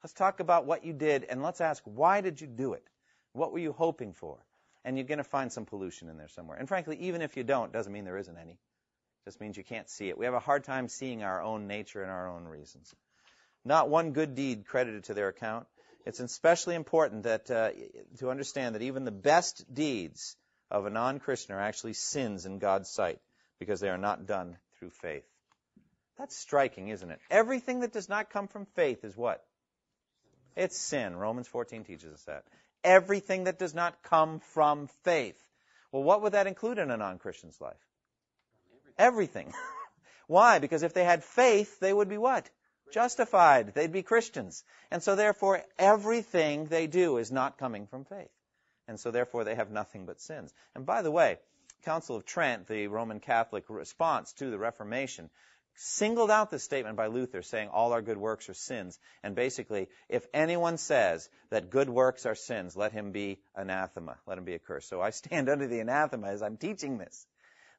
Let's talk about what you did and let's ask, why did you do it? What were you hoping for? And you're going to find some pollution in there somewhere. And frankly, even if you don't, doesn't mean there isn't any. Just means you can't see it. We have a hard time seeing our own nature and our own reasons not one good deed credited to their account. It's especially important that uh, to understand that even the best deeds of a non-Christian are actually sins in God's sight because they are not done through faith. That's striking, isn't it? Everything that does not come from faith is what? It's sin. Romans 14 teaches us that. Everything that does not come from faith. Well, what would that include in a non-Christian's life? Everything. Why? Because if they had faith, they would be what? Justified. They'd be Christians. And so therefore, everything they do is not coming from faith. And so therefore, they have nothing but sins. And by the way, Council of Trent, the Roman Catholic response to the Reformation, singled out this statement by Luther saying all our good works are sins. And basically, if anyone says that good works are sins, let him be anathema. Let him be accursed. So I stand under the anathema as I'm teaching this,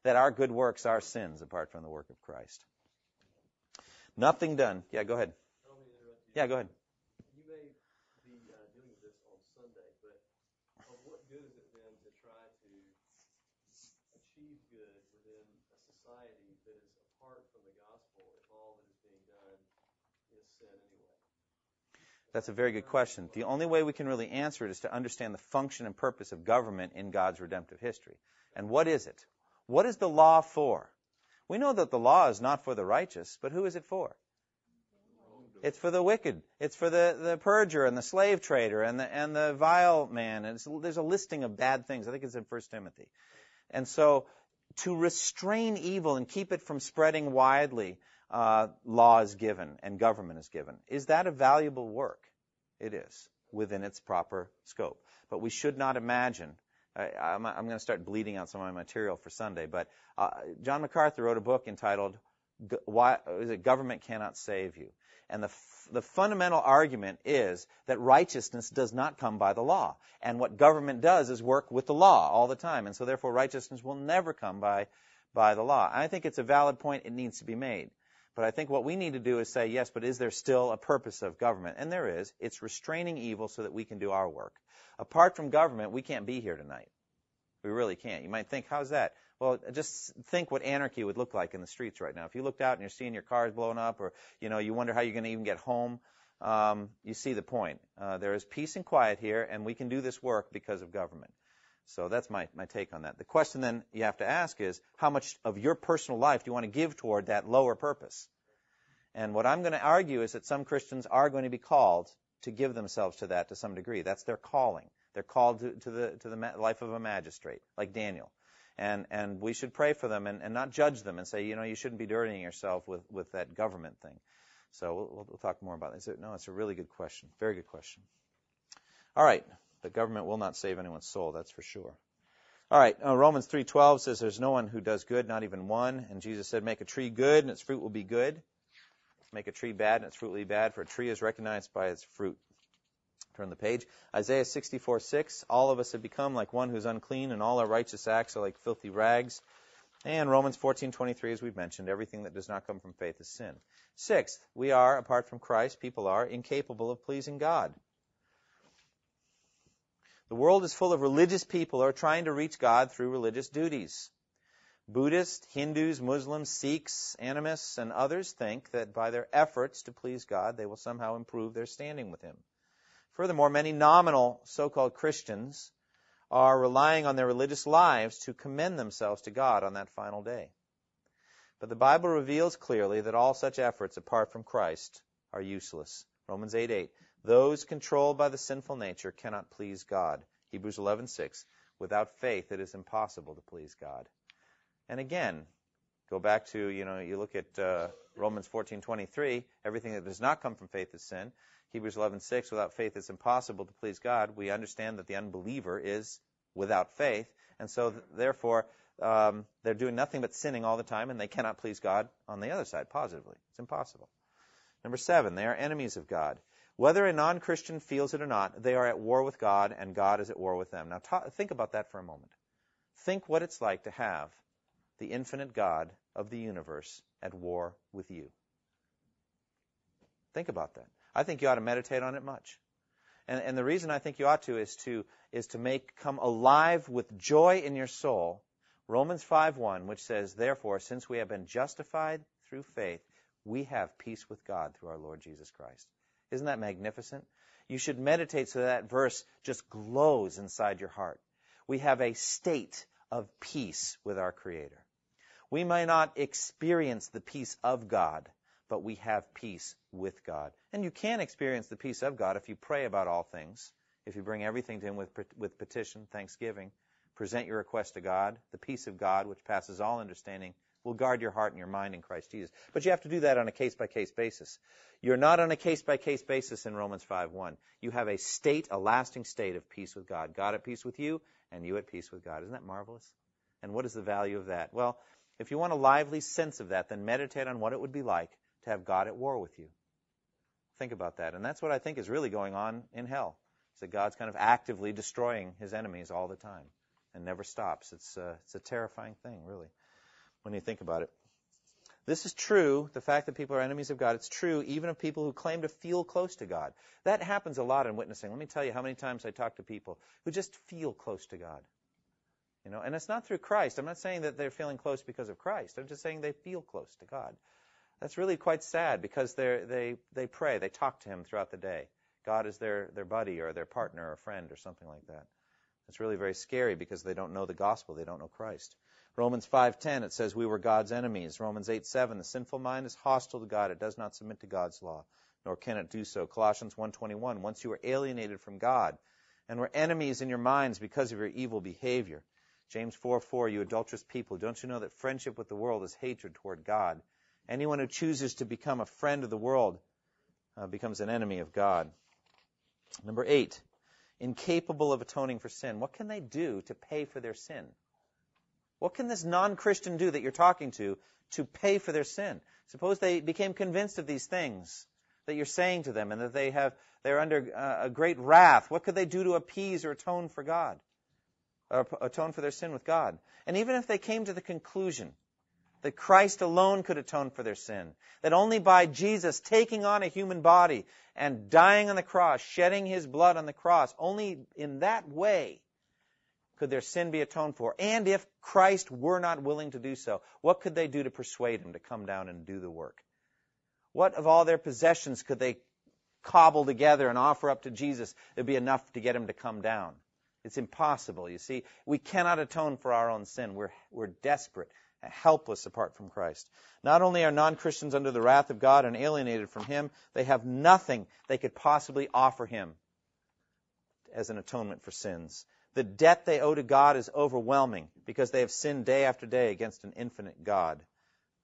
that our good works are sins apart from the work of Christ. Nothing done. Yeah, go ahead. Yeah, go ahead. You may be uh, doing this on Sunday, but of what good is it then to try to achieve good within a society that is apart from the gospel if all that is being done is sin anyway? That's a very good question. The only way we can really answer it is to understand the function and purpose of government in God's redemptive history. And what is it? What is the law for? We know that the law is not for the righteous, but who is it for? It's for the wicked. It's for the, the perjurer and the slave trader and the, and the vile man. And there's a listing of bad things. I think it's in 1 Timothy. And so to restrain evil and keep it from spreading widely, uh, law is given and government is given. Is that a valuable work? It is within its proper scope. But we should not imagine I, I'm, going to start bleeding out some of my material for Sunday, but uh, John MacArthur wrote a book entitled "Why Is It Government Cannot Save You?" And the f- the fundamental argument is that righteousness does not come by the law, and what government does is work with the law all the time, and so therefore righteousness will never come by by the law. I think it's a valid point; it needs to be made. But I think what we need to do is say, yes, but is there still a purpose of government? And there is. It's restraining evil so that we can do our work. Apart from government, we can't be here tonight. We really can't. You might think, how's that? Well, just think what anarchy would look like in the streets right now. If you looked out and you're seeing your cars blowing up, or you know, you wonder how you're going to even get home. Um, you see the point. Uh, there is peace and quiet here, and we can do this work because of government. So that's my, my take on that. The question then you have to ask is, how much of your personal life do you want to give toward that lower purpose? And what I'm going to argue is that some Christians are going to be called to give themselves to that to some degree. That's their calling. They're called to, to the to the life of a magistrate, like Daniel, and and we should pray for them and, and not judge them and say, you know, you shouldn't be dirtying yourself with with that government thing. So we'll, we'll talk more about this. No, it's a really good question. Very good question. All right, the government will not save anyone's soul. That's for sure. All right, uh, Romans 3:12 says there's no one who does good, not even one. And Jesus said, "Make a tree good, and its fruit will be good." Make a tree bad, and its fruit will be bad, for a tree is recognized by its fruit. Turn the page. Isaiah 64:6. 6. All of us have become like one who's unclean, and all our righteous acts are like filthy rags. And Romans 14:23, as we've mentioned, everything that does not come from faith is sin. Sixth, we are, apart from Christ, people are incapable of pleasing God. The world is full of religious people who are trying to reach God through religious duties. Buddhists, Hindus, Muslims, Sikhs, animists, and others think that by their efforts to please God, they will somehow improve their standing with Him. Furthermore, many nominal so-called Christians are relying on their religious lives to commend themselves to God on that final day. But the Bible reveals clearly that all such efforts apart from Christ are useless. Romans 8:8. Those controlled by the sinful nature cannot please God. Hebrews 11:6. Without faith it is impossible to please God. And again, go back to, you know, you look at uh, Romans 14:23, everything that does not come from faith is sin. Hebrews 11:6, without faith it's impossible to please God. We understand that the unbeliever is without faith, and so th- therefore um, they're doing nothing but sinning all the time, and they cannot please God on the other side positively. It's impossible. Number seven, they are enemies of God. Whether a non-Christian feels it or not, they are at war with God, and God is at war with them. Now, ta- think about that for a moment. Think what it's like to have the infinite God of the universe at war with you. Think about that. I think you ought to meditate on it much. And, and the reason I think you ought to is to is to make come alive with joy in your soul. Romans 5:1, which says, "Therefore, since we have been justified through faith, we have peace with God through our Lord Jesus Christ." Isn't that magnificent? You should meditate so that verse just glows inside your heart. We have a state of peace with our Creator. We may not experience the peace of God, but we have peace with God. And you can experience the peace of God if you pray about all things, if you bring everything to Him with, with petition, thanksgiving, present your request to God. The peace of God, which passes all understanding, will guard your heart and your mind in Christ Jesus. But you have to do that on a case by case basis. You're not on a case by case basis in Romans 5:1. You have a state, a lasting state of peace with God. God at peace with you, and you at peace with God. Isn't that marvelous? And what is the value of that? Well, if you want a lively sense of that, then meditate on what it would be like to have God at war with you. Think about that. And that's what I think is really going on in hell. Is that God's kind of actively destroying his enemies all the time and never stops. It's, uh, it's a terrifying thing, really, when you think about it. This is true, the fact that people are enemies of God, it's true even of people who claim to feel close to God. That happens a lot in witnessing. Let me tell you how many times I talk to people who just feel close to God. You know, and it's not through Christ. I'm not saying that they're feeling close because of Christ. I'm just saying they feel close to God. That's really quite sad because they they they pray, they talk to Him throughout the day. God is their their buddy or their partner or friend or something like that. It's really very scary because they don't know the gospel, they don't know Christ. Romans 5:10 it says we were God's enemies. Romans 8:7 the sinful mind is hostile to God, it does not submit to God's law, nor can it do so. Colossians 1:21 once you were alienated from God and were enemies in your minds because of your evil behavior. James 4:4 you adulterous people, don't you know that friendship with the world is hatred toward God? Anyone who chooses to become a friend of the world uh, becomes an enemy of God. Number eight, incapable of atoning for sin. What can they do to pay for their sin? What can this non-Christian do that you're talking to to pay for their sin? Suppose they became convinced of these things that you're saying to them and that they have they're under uh, a great wrath. What could they do to appease or atone for God? Or atone for their sin with God? And even if they came to the conclusion that Christ alone could atone for their sin, that only by Jesus taking on a human body and dying on the cross, shedding his blood on the cross, only in that way could their sin be atoned for. And if Christ were not willing to do so, what could they do to persuade him to come down and do the work? What of all their possessions could they cobble together and offer up to Jesus that'd be enough to get him to come down? It's impossible, you see. We cannot atone for our own sin. We're, we're desperate helpless apart from Christ. Not only are non-Christians under the wrath of God and alienated from Him, they have nothing they could possibly offer Him as an atonement for sins. The debt they owe to God is overwhelming because they have sinned day after day against an infinite God.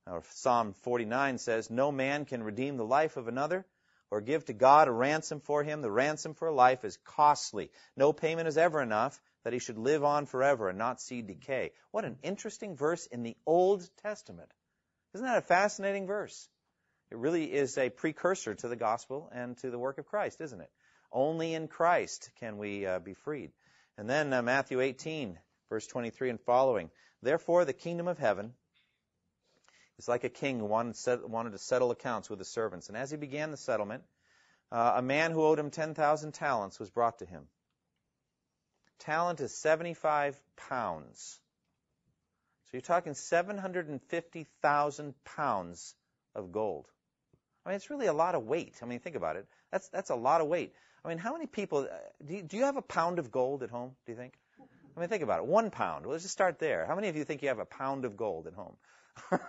Now, Psalm 49 says, No man can redeem the life of another or give to God a ransom for him. The ransom for life is costly. No payment is ever enough that he should live on forever and not see decay. What an interesting verse in the Old Testament. Isn't that a fascinating verse? It really is a precursor to the gospel and to the work of Christ, isn't it? Only in Christ can we uh, be freed. And then uh, Matthew 18, verse 23 and following. Therefore, the kingdom of heaven is like a king who wanted, to settle accounts with his servants. And as he began the settlement, uh, a man who owed him 10,000 talents was brought to him. Talent is 75 pounds. So you're talking 750,000 pounds of gold. I mean, it's really a lot of weight. I mean, think about it. That's that's a lot of weight. I mean, how many people uh, do you, do you have a pound of gold at home? Do you think? I mean, think about it. One pound. Well, let's just start there. How many of you think you have a pound of gold at home?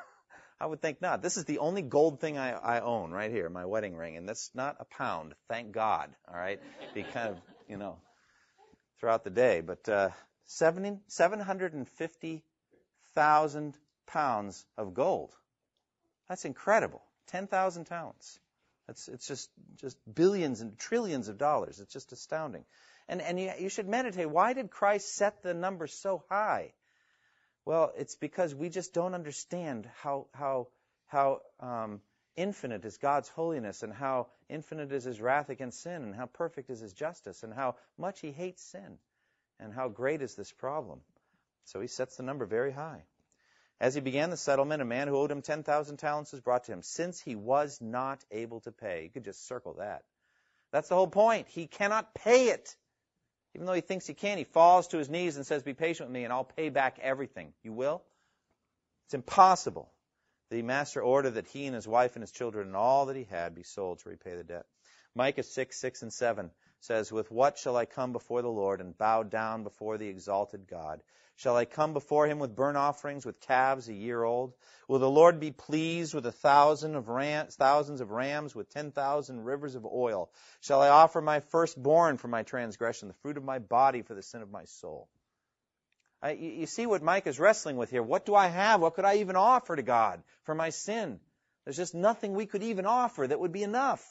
I would think not. This is the only gold thing I, I own right here, my wedding ring, and that's not a pound. Thank God. All right, be kind of you know throughout the day, but uh, 70, 750,000 pounds of gold. That's incredible. 10,000 talents. That's it's just just billions and trillions of dollars. It's just astounding. And and you, you should meditate. Why did Christ set the number so high? Well, it's because we just don't understand how how how um, infinite is God's holiness, and how infinite is His wrath against sin, and how perfect is His justice, and how much He hates sin, and how great is this problem. So He sets the number very high. As he began the settlement, a man who owed him 10,000 talents was brought to him, since he was not able to pay. You could just circle that. That's the whole point. He cannot pay it. Even though he thinks he can, he falls to his knees and says, Be patient with me, and I'll pay back everything. You will? It's impossible. The master ordered that he and his wife and his children and all that he had be sold to repay the debt. Micah 6, 6 and 7 says, With what shall I come before the Lord and bow down before the exalted God? Shall I come before him with burnt offerings, with calves a year old? Will the Lord be pleased with a thousand of rams, thousands of rams, with ten thousand rivers of oil? Shall I offer my firstborn for my transgression, the fruit of my body for the sin of my soul? I, you see what Micah is wrestling with here. What do I have? What could I even offer to God for my sin? There's just nothing we could even offer that would be enough.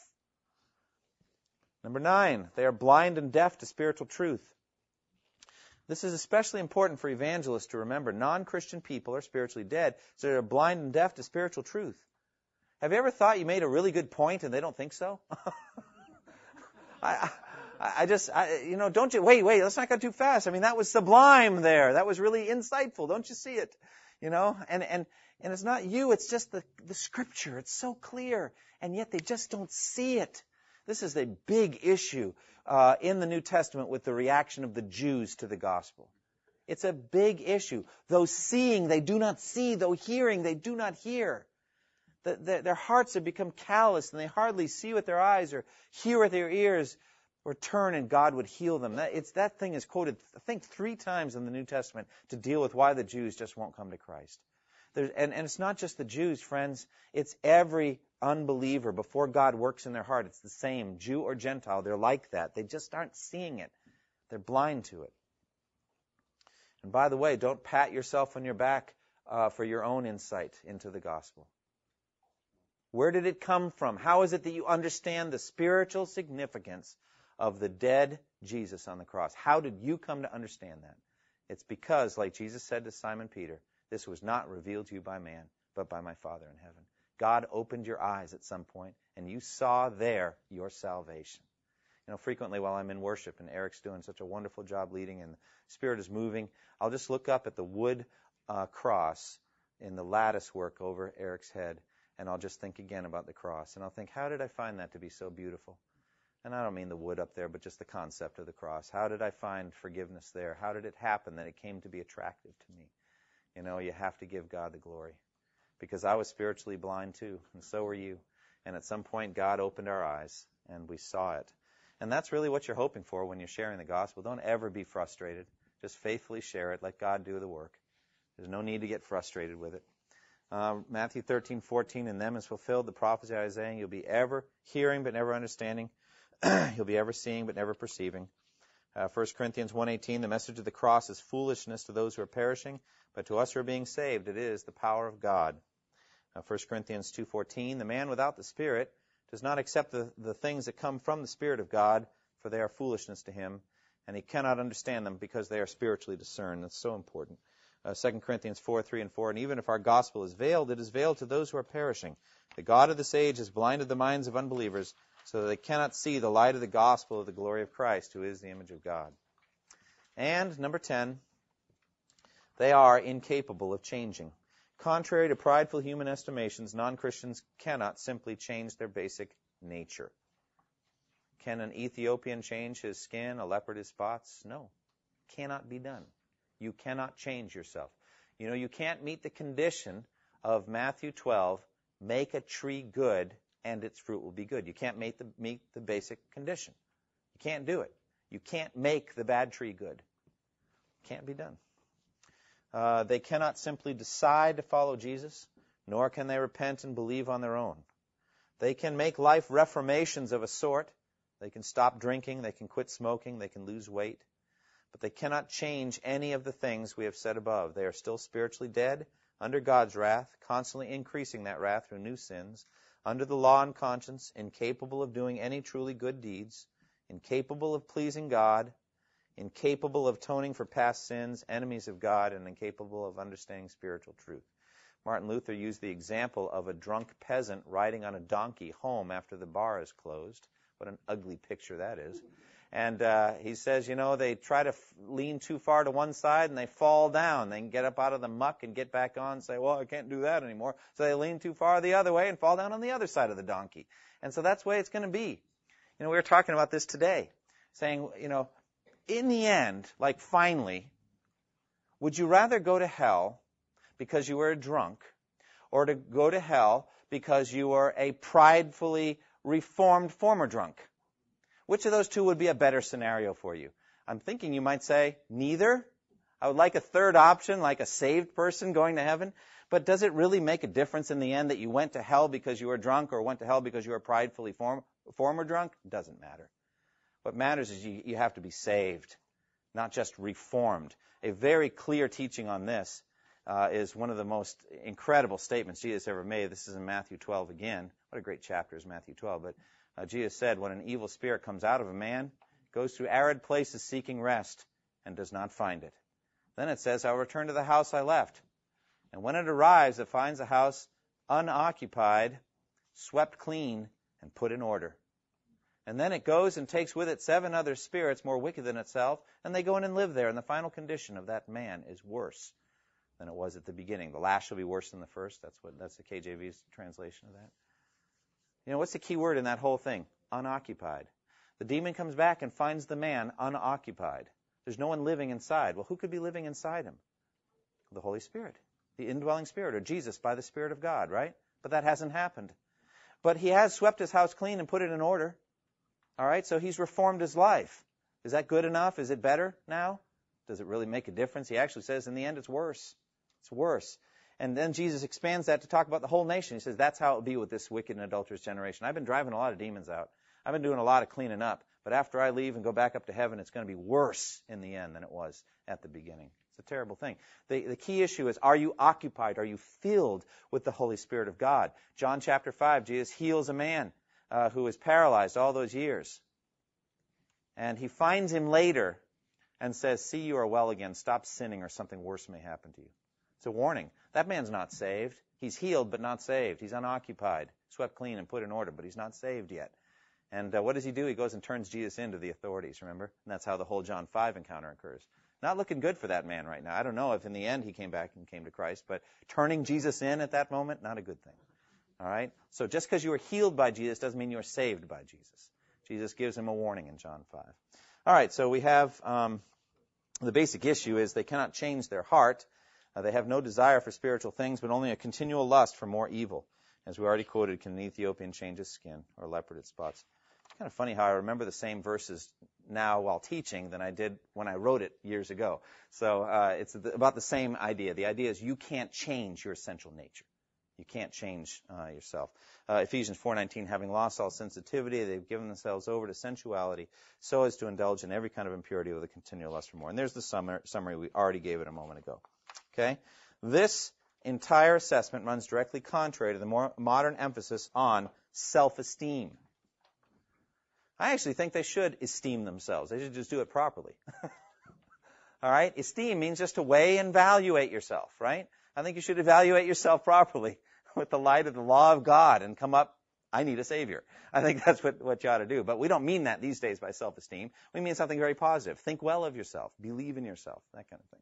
Number nine, they are blind and deaf to spiritual truth. This is especially important for evangelists to remember. Non Christian people are spiritually dead, so they're blind and deaf to spiritual truth. Have you ever thought you made a really good point and they don't think so? I, I, just, I, you know, don't you, wait, wait, let's not go too fast. I mean, that was sublime there. That was really insightful. Don't you see it? You know, and, and, and it's not you, it's just the, the scripture. It's so clear. And yet they just don't see it. This is a big issue uh, in the New Testament with the reaction of the Jews to the gospel. It's a big issue. Though seeing, they do not see. Though hearing, they do not hear. The, the, their hearts have become callous and they hardly see with their eyes or hear with their ears or turn and God would heal them. That, that thing is quoted, I think, three times in the New Testament to deal with why the Jews just won't come to Christ. and, and it's not just the Jews, friends. It's every unbeliever, before God works in their heart, it's the same, Jew or Gentile. They're like that. They just aren't seeing it. They're blind to it. And by the way, don't pat yourself on your back uh, for your own insight into the gospel. Where did it come from? How is it that you understand the spiritual significance of the dead Jesus on the cross? How did you come to understand that? It's because, like Jesus said to Simon Peter, this was not revealed to you by man, but by my Father in heaven. God opened your eyes at some point and you saw there your salvation. You know, frequently while I'm in worship and Eric's doing such a wonderful job leading and the Spirit is moving, I'll just look up at the wood uh, cross in the lattice work over Eric's head and I'll just think again about the cross. And I'll think, how did I find that to be so beautiful? And I don't mean the wood up there, but just the concept of the cross. How did I find forgiveness there? How did it happen that it came to be attractive to me? You know, you have to give God the glory because I was spiritually blind too, and so were you. And at some point, God opened our eyes, and we saw it. And that's really what you're hoping for when you're sharing the gospel. Don't ever be frustrated. Just faithfully share it. Let God do the work. There's no need to get frustrated with it. Uh, Matthew 13:14, in them is fulfilled the prophecy of Isaiah. You'll be ever hearing but never understanding. You'll be ever seeing but never perceiving. Uh, 1 Corinthians 1:18, the message of the cross is foolishness to those who are perishing, but to us who are being saved, it is the power of God. 1 Corinthians 2.14, the man without the Spirit does not accept the, the things that come from the Spirit of God, for they are foolishness to him, and he cannot understand them because they are spiritually discerned. That's so important. Uh, 2 Corinthians 4, 3 and 4, and even if our gospel is veiled, it is veiled to those who are perishing. The God of this age has blinded the minds of unbelievers so they cannot see the light of the gospel of the glory of Christ, who is the image of God. And number 10, they are incapable of changing. Contrary to prideful human estimations, non Christians cannot simply change their basic nature. Can an Ethiopian change his skin, a leopard his spots? No, cannot be done. You cannot change yourself. You know, you can't meet the condition of Matthew 12, make a tree good and its fruit will be good. You can't meet the, meet the basic condition. You can't do it. You can't make the bad tree good. Can't be done. Uh, they cannot simply decide to follow Jesus, nor can they repent and believe on their own. They can make life reformations of a sort. They can stop drinking, they can quit smoking, they can lose weight. But they cannot change any of the things we have said above. They are still spiritually dead, under God's wrath, constantly increasing that wrath through new sins, under the law and conscience, incapable of doing any truly good deeds, incapable of pleasing God, incapable of atoning for past sins, enemies of God, and incapable of understanding spiritual truth. Martin Luther used the example of a drunk peasant riding on a donkey home after the bar is closed. What an ugly picture that is. And uh, he says, you know, they try to f- lean too far to one side and they fall down. They can get up out of the muck and get back on and say, well, I can't do that anymore. So they lean too far the other way and fall down on the other side of the donkey. And so that's the way it's going to be. You know, we were talking about this today, saying, you know, in the end, like finally, would you rather go to hell because you were a drunk or to go to hell because you were a pridefully reformed former drunk? Which of those two would be a better scenario for you? I'm thinking you might say neither. I would like a third option, like a saved person going to heaven. But does it really make a difference in the end that you went to hell because you were drunk or went to hell because you were pridefully form, former drunk? Doesn't matter. What matters is you, you have to be saved, not just reformed. A very clear teaching on this uh, is one of the most incredible statements Jesus ever made. This is in Matthew 12 again. What a great chapter is Matthew 12. But uh, Jesus said, when an evil spirit comes out of a man, goes through arid places seeking rest, and does not find it. Then it says, I'll return to the house I left. And when it arrives, it finds the house unoccupied, swept clean, and put in order. And then it goes and takes with it seven other spirits more wicked than itself, and they go in and live there. And the final condition of that man is worse than it was at the beginning. The last shall be worse than the first. That's what that's the KJV's translation of that. You know, what's the key word in that whole thing? Unoccupied. The demon comes back and finds the man unoccupied. There's no one living inside. Well, who could be living inside him? The Holy Spirit, the indwelling Spirit, or Jesus by the Spirit of God, right? But that hasn't happened. But he has swept his house clean and put it in order. All right, so he's reformed his life. Is that good enough? Is it better now? Does it really make a difference? He actually says in the end it's worse. It's worse. And then Jesus expands that to talk about the whole nation. He says that's how it will be with this wicked and adulterous generation. I've been driving a lot of demons out. I've been doing a lot of cleaning up. But after I leave and go back up to heaven, it's going to be worse in the end than it was at the beginning. It's a terrible thing. The, the key issue is are you occupied? Are you filled with the Holy Spirit of God? John chapter 5, Jesus heals a man uh, who was paralyzed all those years. And he finds him later and says, See, you are well again. Stop sinning or something worse may happen to you. It's a warning. That man's not saved. He's healed, but not saved. He's unoccupied, swept clean and put in order, but he's not saved yet. And uh, what does he do? He goes and turns Jesus into the authorities, remember? And that's how the whole John 5 encounter occurs. Not looking good for that man right now. I don't know if in the end he came back and came to Christ, but turning Jesus in at that moment, not a good thing. All right? So just because you were healed by Jesus doesn't mean you are saved by Jesus. Jesus gives him a warning in John 5. All right, so we have um, the basic issue is they cannot change their heart. Uh, they have no desire for spiritual things, but only a continual lust for more evil. As we already quoted, can an Ethiopian change his skin or leopard its spots? It's kind of funny how I remember the same verses now while teaching than I did when I wrote it years ago. So uh, it's about the same idea. The idea is you can't change your essential nature. You can't change uh, yourself. Uh, Ephesians 4:19, having lost all sensitivity, they've given themselves over to sensuality, so as to indulge in every kind of impurity with a continual lust for more. And there's the summary we already gave it a moment ago. Okay, this entire assessment runs directly contrary to the more modern emphasis on self-esteem. I actually think they should esteem themselves. They should just do it properly. All right? Esteem means just to weigh and evaluate yourself, right? I think you should evaluate yourself properly with the light of the law of God and come up, I need a Savior. I think that's what, what you ought to do. But we don't mean that these days by self-esteem. We mean something very positive. Think well of yourself. Believe in yourself. That kind of thing.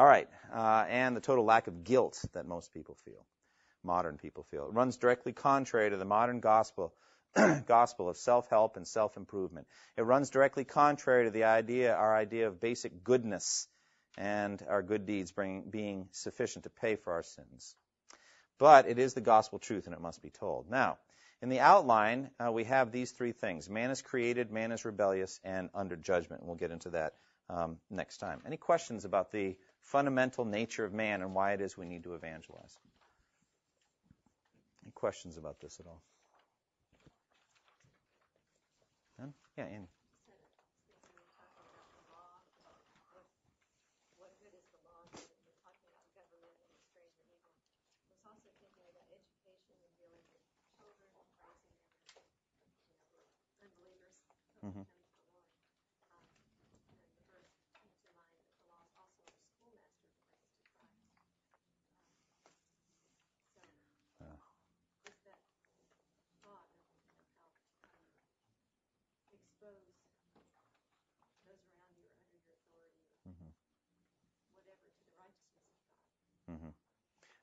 All right. Uh, and the total lack of guilt that most people feel, modern people feel. It runs directly contrary to the modern gospel gospel of self-help and self-improvement. It runs directly contrary to the idea, our idea of basic goodness and our good deeds bring, being sufficient to pay for our sins. But it is the gospel truth and it must be told. Now, in the outline, uh, we have these three things. Man is created, man is rebellious, and under judgment. And we'll get into that um, next time. Any questions about the fundamental nature of man and why it is we need to evangelize? Any questions about this at all? Yeah, Annie.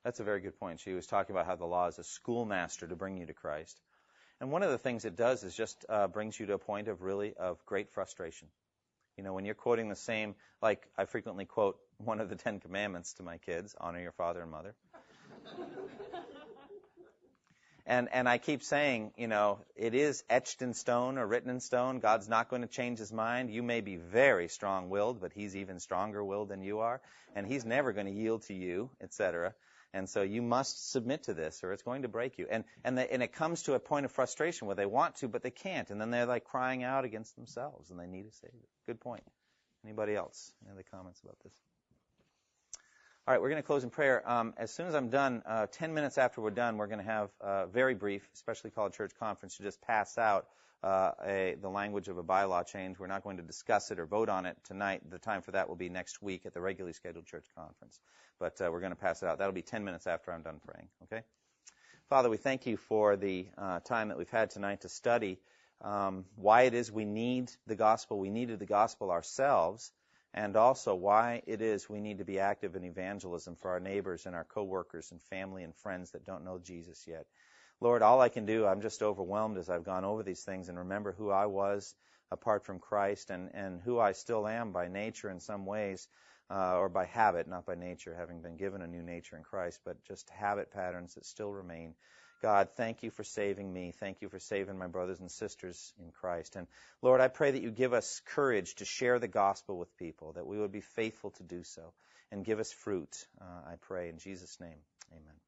That's a very good point. She was talking about how the law is a schoolmaster to bring you to Christ. And one of the things it does is just uh, brings you to a point of really of great frustration. You know, when you're quoting the same, like I frequently quote one of the Ten Commandments to my kids, honor your father and mother. and and I keep saying, you know, it is etched in stone or written in stone. God's not going to change his mind. You may be very strong-willed, but he's even stronger-willed than you are, and he's never going to yield to you, etc. And so you must submit to this or it's going to break you. And, and, and it comes to a point of frustration where they want to, but they can't. And then they're like crying out against themselves and they need a Savior. Good point. Anybody else? Any other comments about this? All right, we're going to close in prayer. Um, as soon as I'm done, uh, 10 minutes after we're done, we're going to have a very brief, especially called church conference, to just pass out uh, a, the language of a bylaw change. We're not going to discuss it or vote on it tonight. The time for that will be next week at the regularly scheduled church conference but uh, we're going to pass it out. That'll be 10 minutes after I'm done praying. Okay? Father, we thank you for the uh, time that we've had tonight to study um, why it is we need the gospel. We needed the gospel ourselves, and also why it is we need to be active in evangelism for our neighbors and our coworkers and family and friends that don't know Jesus yet. Lord, all I can do, I'm just overwhelmed as I've gone over these things and remember who I was apart from Christ and, and who I still am by nature in some ways uh, or by habit, not by nature, having been given a new nature in Christ, but just habit patterns that still remain. God, thank you for saving me. Thank you for saving my brothers and sisters in Christ. And Lord, I pray that you give us courage to share the gospel with people, that we would be faithful to do so, and give us fruit. Uh, I pray in Jesus' name. Amen.